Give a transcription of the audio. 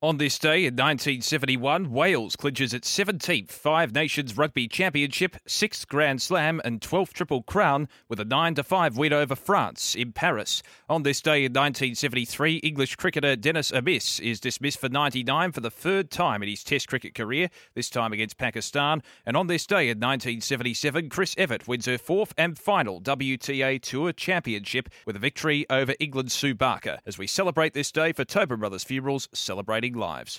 On this day in 1971, Wales clinches its 17th Five Nations Rugby Championship, 6th Grand Slam, and 12th Triple Crown with a 9 5 win over France in Paris. On this day in 1973, English cricketer Dennis Amiss is dismissed for 99 for the third time in his Test cricket career, this time against Pakistan. And on this day in 1977, Chris Evert wins her fourth and final WTA Tour Championship with a victory over England's Sue Barker. As we celebrate this day for Tobin Brothers Funerals, celebrating lives.